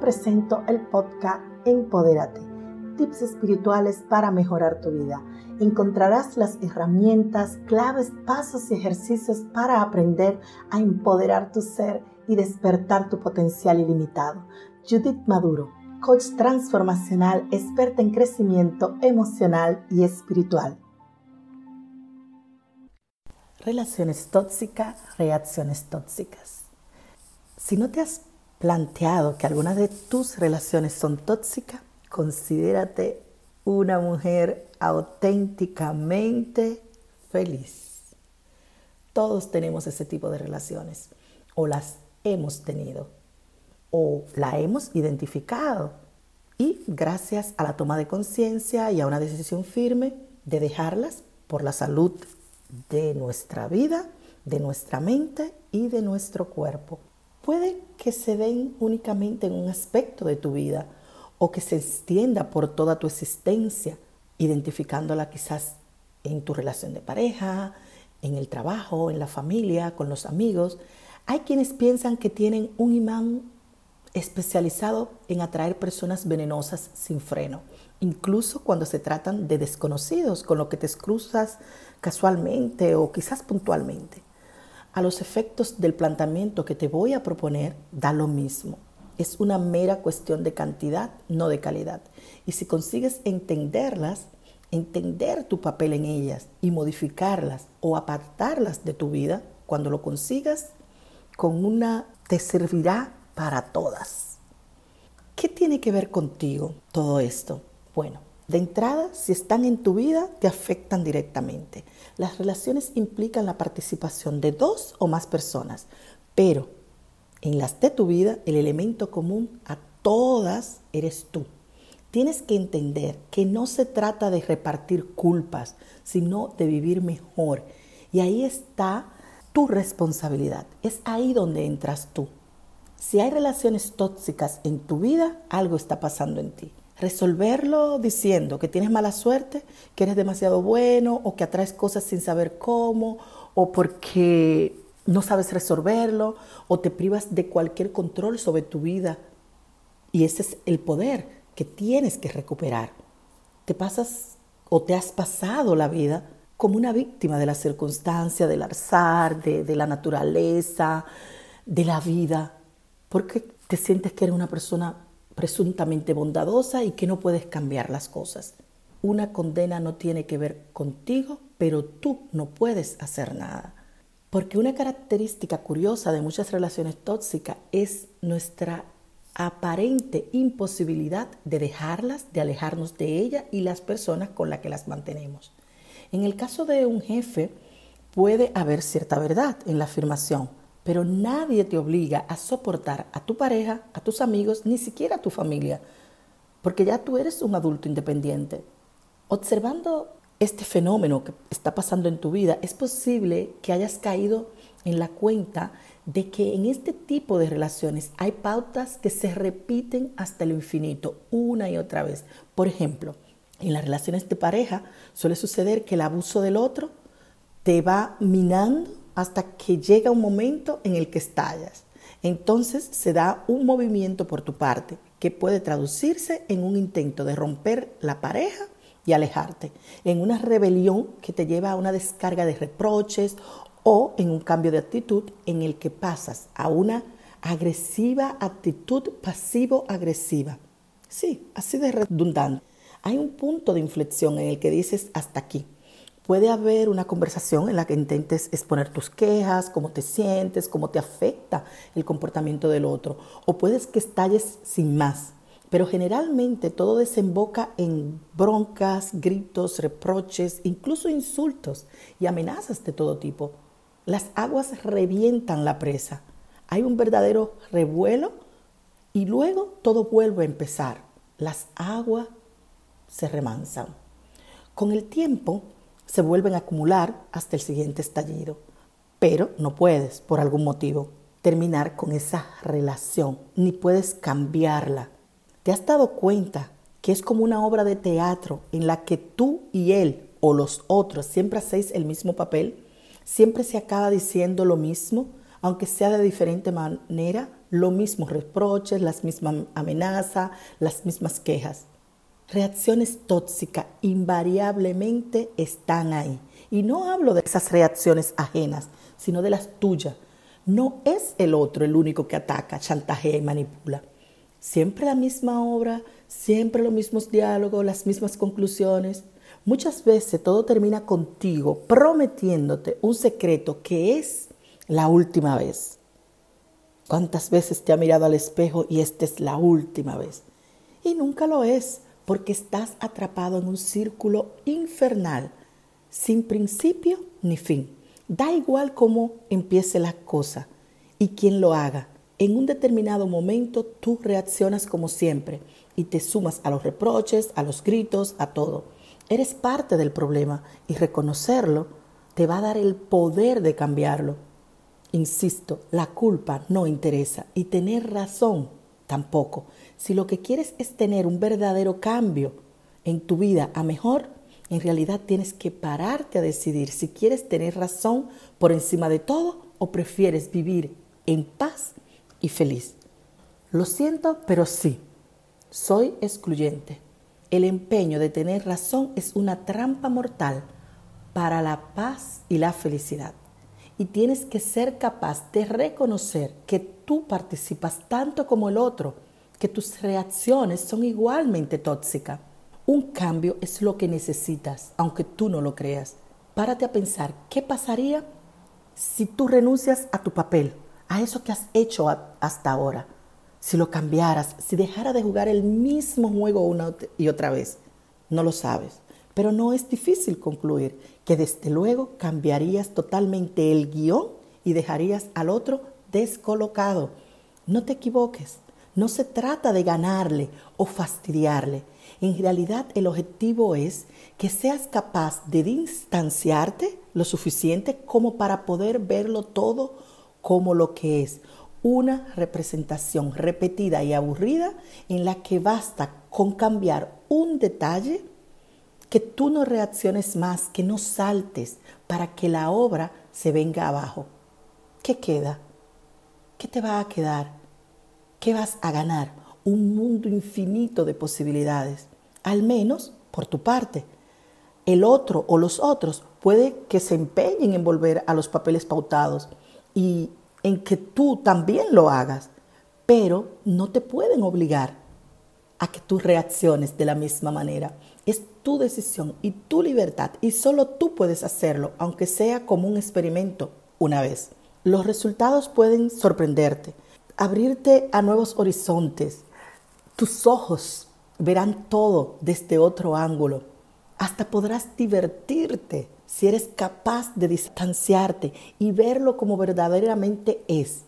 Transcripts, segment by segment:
presento el podcast Empodérate, tips espirituales para mejorar tu vida. Encontrarás las herramientas, claves, pasos y ejercicios para aprender a empoderar tu ser y despertar tu potencial ilimitado. Judith Maduro, coach transformacional, experta en crecimiento emocional y espiritual. Relaciones tóxicas, reacciones tóxicas. Si no te has planteado que algunas de tus relaciones son tóxicas, considérate una mujer auténticamente feliz. Todos tenemos ese tipo de relaciones o las hemos tenido o la hemos identificado y gracias a la toma de conciencia y a una decisión firme de dejarlas por la salud de nuestra vida, de nuestra mente y de nuestro cuerpo. Puede que se den únicamente en un aspecto de tu vida o que se extienda por toda tu existencia, identificándola quizás en tu relación de pareja, en el trabajo, en la familia, con los amigos. Hay quienes piensan que tienen un imán especializado en atraer personas venenosas sin freno, incluso cuando se tratan de desconocidos con lo que te cruzas casualmente o quizás puntualmente a los efectos del planteamiento que te voy a proponer da lo mismo. Es una mera cuestión de cantidad, no de calidad. Y si consigues entenderlas, entender tu papel en ellas y modificarlas o apartarlas de tu vida, cuando lo consigas, con una te servirá para todas. ¿Qué tiene que ver contigo todo esto? Bueno, de entrada, si están en tu vida, te afectan directamente. Las relaciones implican la participación de dos o más personas, pero en las de tu vida, el elemento común a todas eres tú. Tienes que entender que no se trata de repartir culpas, sino de vivir mejor. Y ahí está tu responsabilidad. Es ahí donde entras tú. Si hay relaciones tóxicas en tu vida, algo está pasando en ti resolverlo diciendo que tienes mala suerte, que eres demasiado bueno o que atraes cosas sin saber cómo o porque no sabes resolverlo o te privas de cualquier control sobre tu vida. Y ese es el poder que tienes que recuperar. Te pasas o te has pasado la vida como una víctima de la circunstancia, del azar, de, de la naturaleza, de la vida, porque te sientes que eres una persona presuntamente bondadosa y que no puedes cambiar las cosas. Una condena no tiene que ver contigo, pero tú no puedes hacer nada. Porque una característica curiosa de muchas relaciones tóxicas es nuestra aparente imposibilidad de dejarlas, de alejarnos de ella y las personas con las que las mantenemos. En el caso de un jefe, puede haber cierta verdad en la afirmación, pero nadie te obliga a soportar a tu pareja, a tus amigos, ni siquiera a tu familia, porque ya tú eres un adulto independiente. Observando este fenómeno que está pasando en tu vida, es posible que hayas caído en la cuenta de que en este tipo de relaciones hay pautas que se repiten hasta el infinito, una y otra vez. Por ejemplo, en las relaciones de pareja suele suceder que el abuso del otro te va minando hasta que llega un momento en el que estallas. Entonces se da un movimiento por tu parte que puede traducirse en un intento de romper la pareja y alejarte, en una rebelión que te lleva a una descarga de reproches o en un cambio de actitud en el que pasas a una agresiva actitud pasivo-agresiva. Sí, así de redundante. Hay un punto de inflexión en el que dices hasta aquí Puede haber una conversación en la que intentes exponer tus quejas, cómo te sientes, cómo te afecta el comportamiento del otro. O puedes que estalles sin más. Pero generalmente todo desemboca en broncas, gritos, reproches, incluso insultos y amenazas de todo tipo. Las aguas revientan la presa. Hay un verdadero revuelo y luego todo vuelve a empezar. Las aguas se remansan. Con el tiempo, se vuelven a acumular hasta el siguiente estallido. Pero no puedes, por algún motivo, terminar con esa relación, ni puedes cambiarla. ¿Te has dado cuenta que es como una obra de teatro en la que tú y él o los otros siempre hacéis el mismo papel? Siempre se acaba diciendo lo mismo, aunque sea de diferente manera, los mismos reproches, las mismas amenazas, las mismas quejas. Reacciones tóxicas invariablemente están ahí. Y no hablo de esas reacciones ajenas, sino de las tuyas. No es el otro el único que ataca, chantajea y manipula. Siempre la misma obra, siempre los mismos diálogos, las mismas conclusiones. Muchas veces todo termina contigo prometiéndote un secreto que es la última vez. ¿Cuántas veces te ha mirado al espejo y esta es la última vez? Y nunca lo es, porque estás atrapado en un círculo infernal, sin principio ni fin. Da igual cómo empiece la cosa y quién lo haga. En un determinado momento tú reaccionas como siempre y te sumas a los reproches, a los gritos, a todo. Eres parte del problema y reconocerlo te va a dar el poder de cambiarlo. Insisto, la culpa no interesa y tener razón tampoco. Si lo que quieres es tener un verdadero cambio en tu vida a mejor, en realidad tienes que pararte a decidir si quieres tener razón por encima de todo o prefieres vivir en paz y feliz. Lo siento, pero sí, soy excluyente. El empeño de tener razón es una trampa mortal para la paz y la felicidad. Y tienes que ser capaz de reconocer que tú participas tanto como el otro, que tus reacciones son igualmente tóxicas. Un cambio es lo que necesitas, aunque tú no lo creas. Párate a pensar, ¿qué pasaría si tú renuncias a tu papel, a eso que has hecho hasta ahora? si lo cambiaras, si dejara de jugar el mismo juego una y otra vez. No lo sabes, pero no es difícil concluir que desde luego cambiarías totalmente el guion y dejarías al otro descolocado. No te equivoques, no se trata de ganarle o fastidiarle. En realidad el objetivo es que seas capaz de distanciarte lo suficiente como para poder verlo todo como lo que es, una representación repetida y aburrida en la que basta con cambiar un detalle que tú no reacciones más, que no saltes para que la obra se venga abajo. ¿Qué queda? ¿Qué te va a quedar? ¿Qué vas a ganar? Un mundo infinito de posibilidades, al menos por tu parte. El otro o los otros puede que se empeñen en volver a los papeles pautados y en que tú también lo hagas, pero no te pueden obligar a que tú reacciones de la misma manera. Es tu decisión y tu libertad y solo tú puedes hacerlo, aunque sea como un experimento una vez. Los resultados pueden sorprenderte, abrirte a nuevos horizontes. Tus ojos verán todo desde otro ángulo. Hasta podrás divertirte si eres capaz de distanciarte y verlo como verdaderamente es,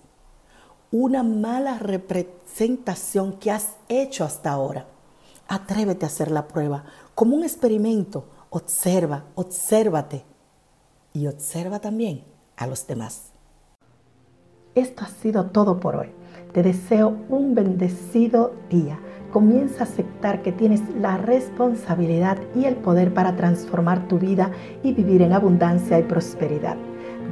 una mala representación que has hecho hasta ahora. Atrévete a hacer la prueba como un experimento. Observa, obsérvate y observa también a los demás. Esto ha sido todo por hoy. Te deseo un bendecido día comienza a aceptar que tienes la responsabilidad y el poder para transformar tu vida y vivir en abundancia y prosperidad.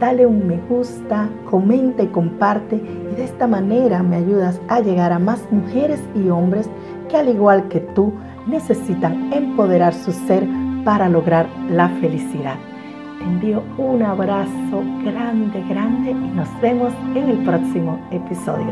Dale un me gusta, comenta y comparte y de esta manera me ayudas a llegar a más mujeres y hombres que al igual que necesitan empoderar su ser para lograr la felicidad. Te envío un abrazo grande, grande y nos vemos en el próximo episodio.